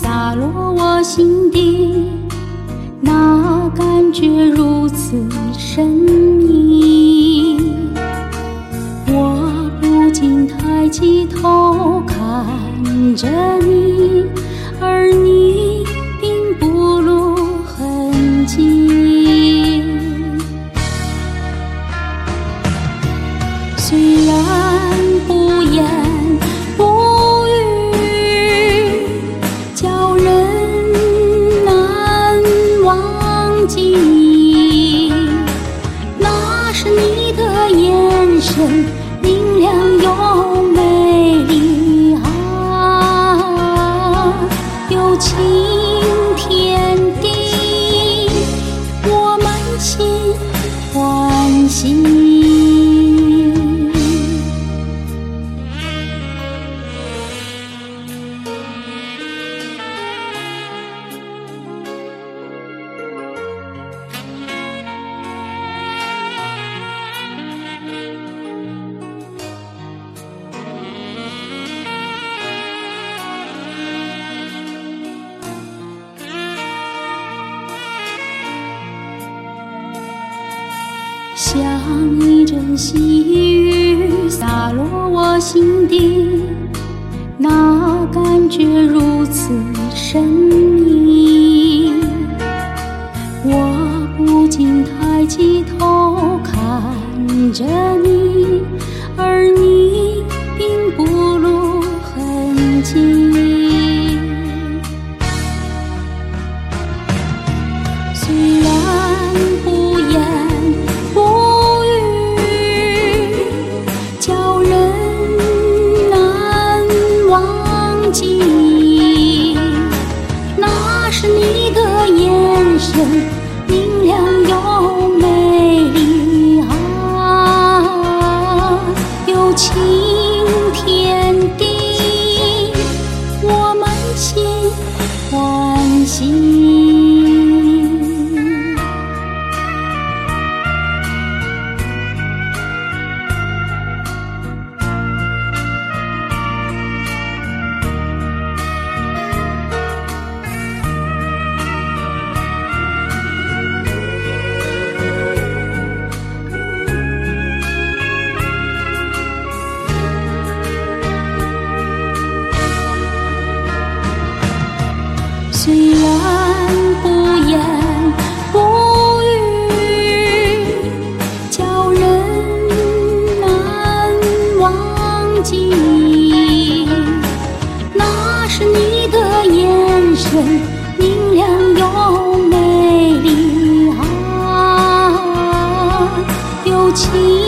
洒落我心底那感觉如此神秘我不禁抬起头看着你而你并不露痕迹。虽然不言神明亮又像一阵细雨洒落我心底，那感觉如此神秘。我不禁抬起头看着你，明亮又虽然不言不语，叫人难忘记。那是你的眼神，明亮又美丽啊，有情。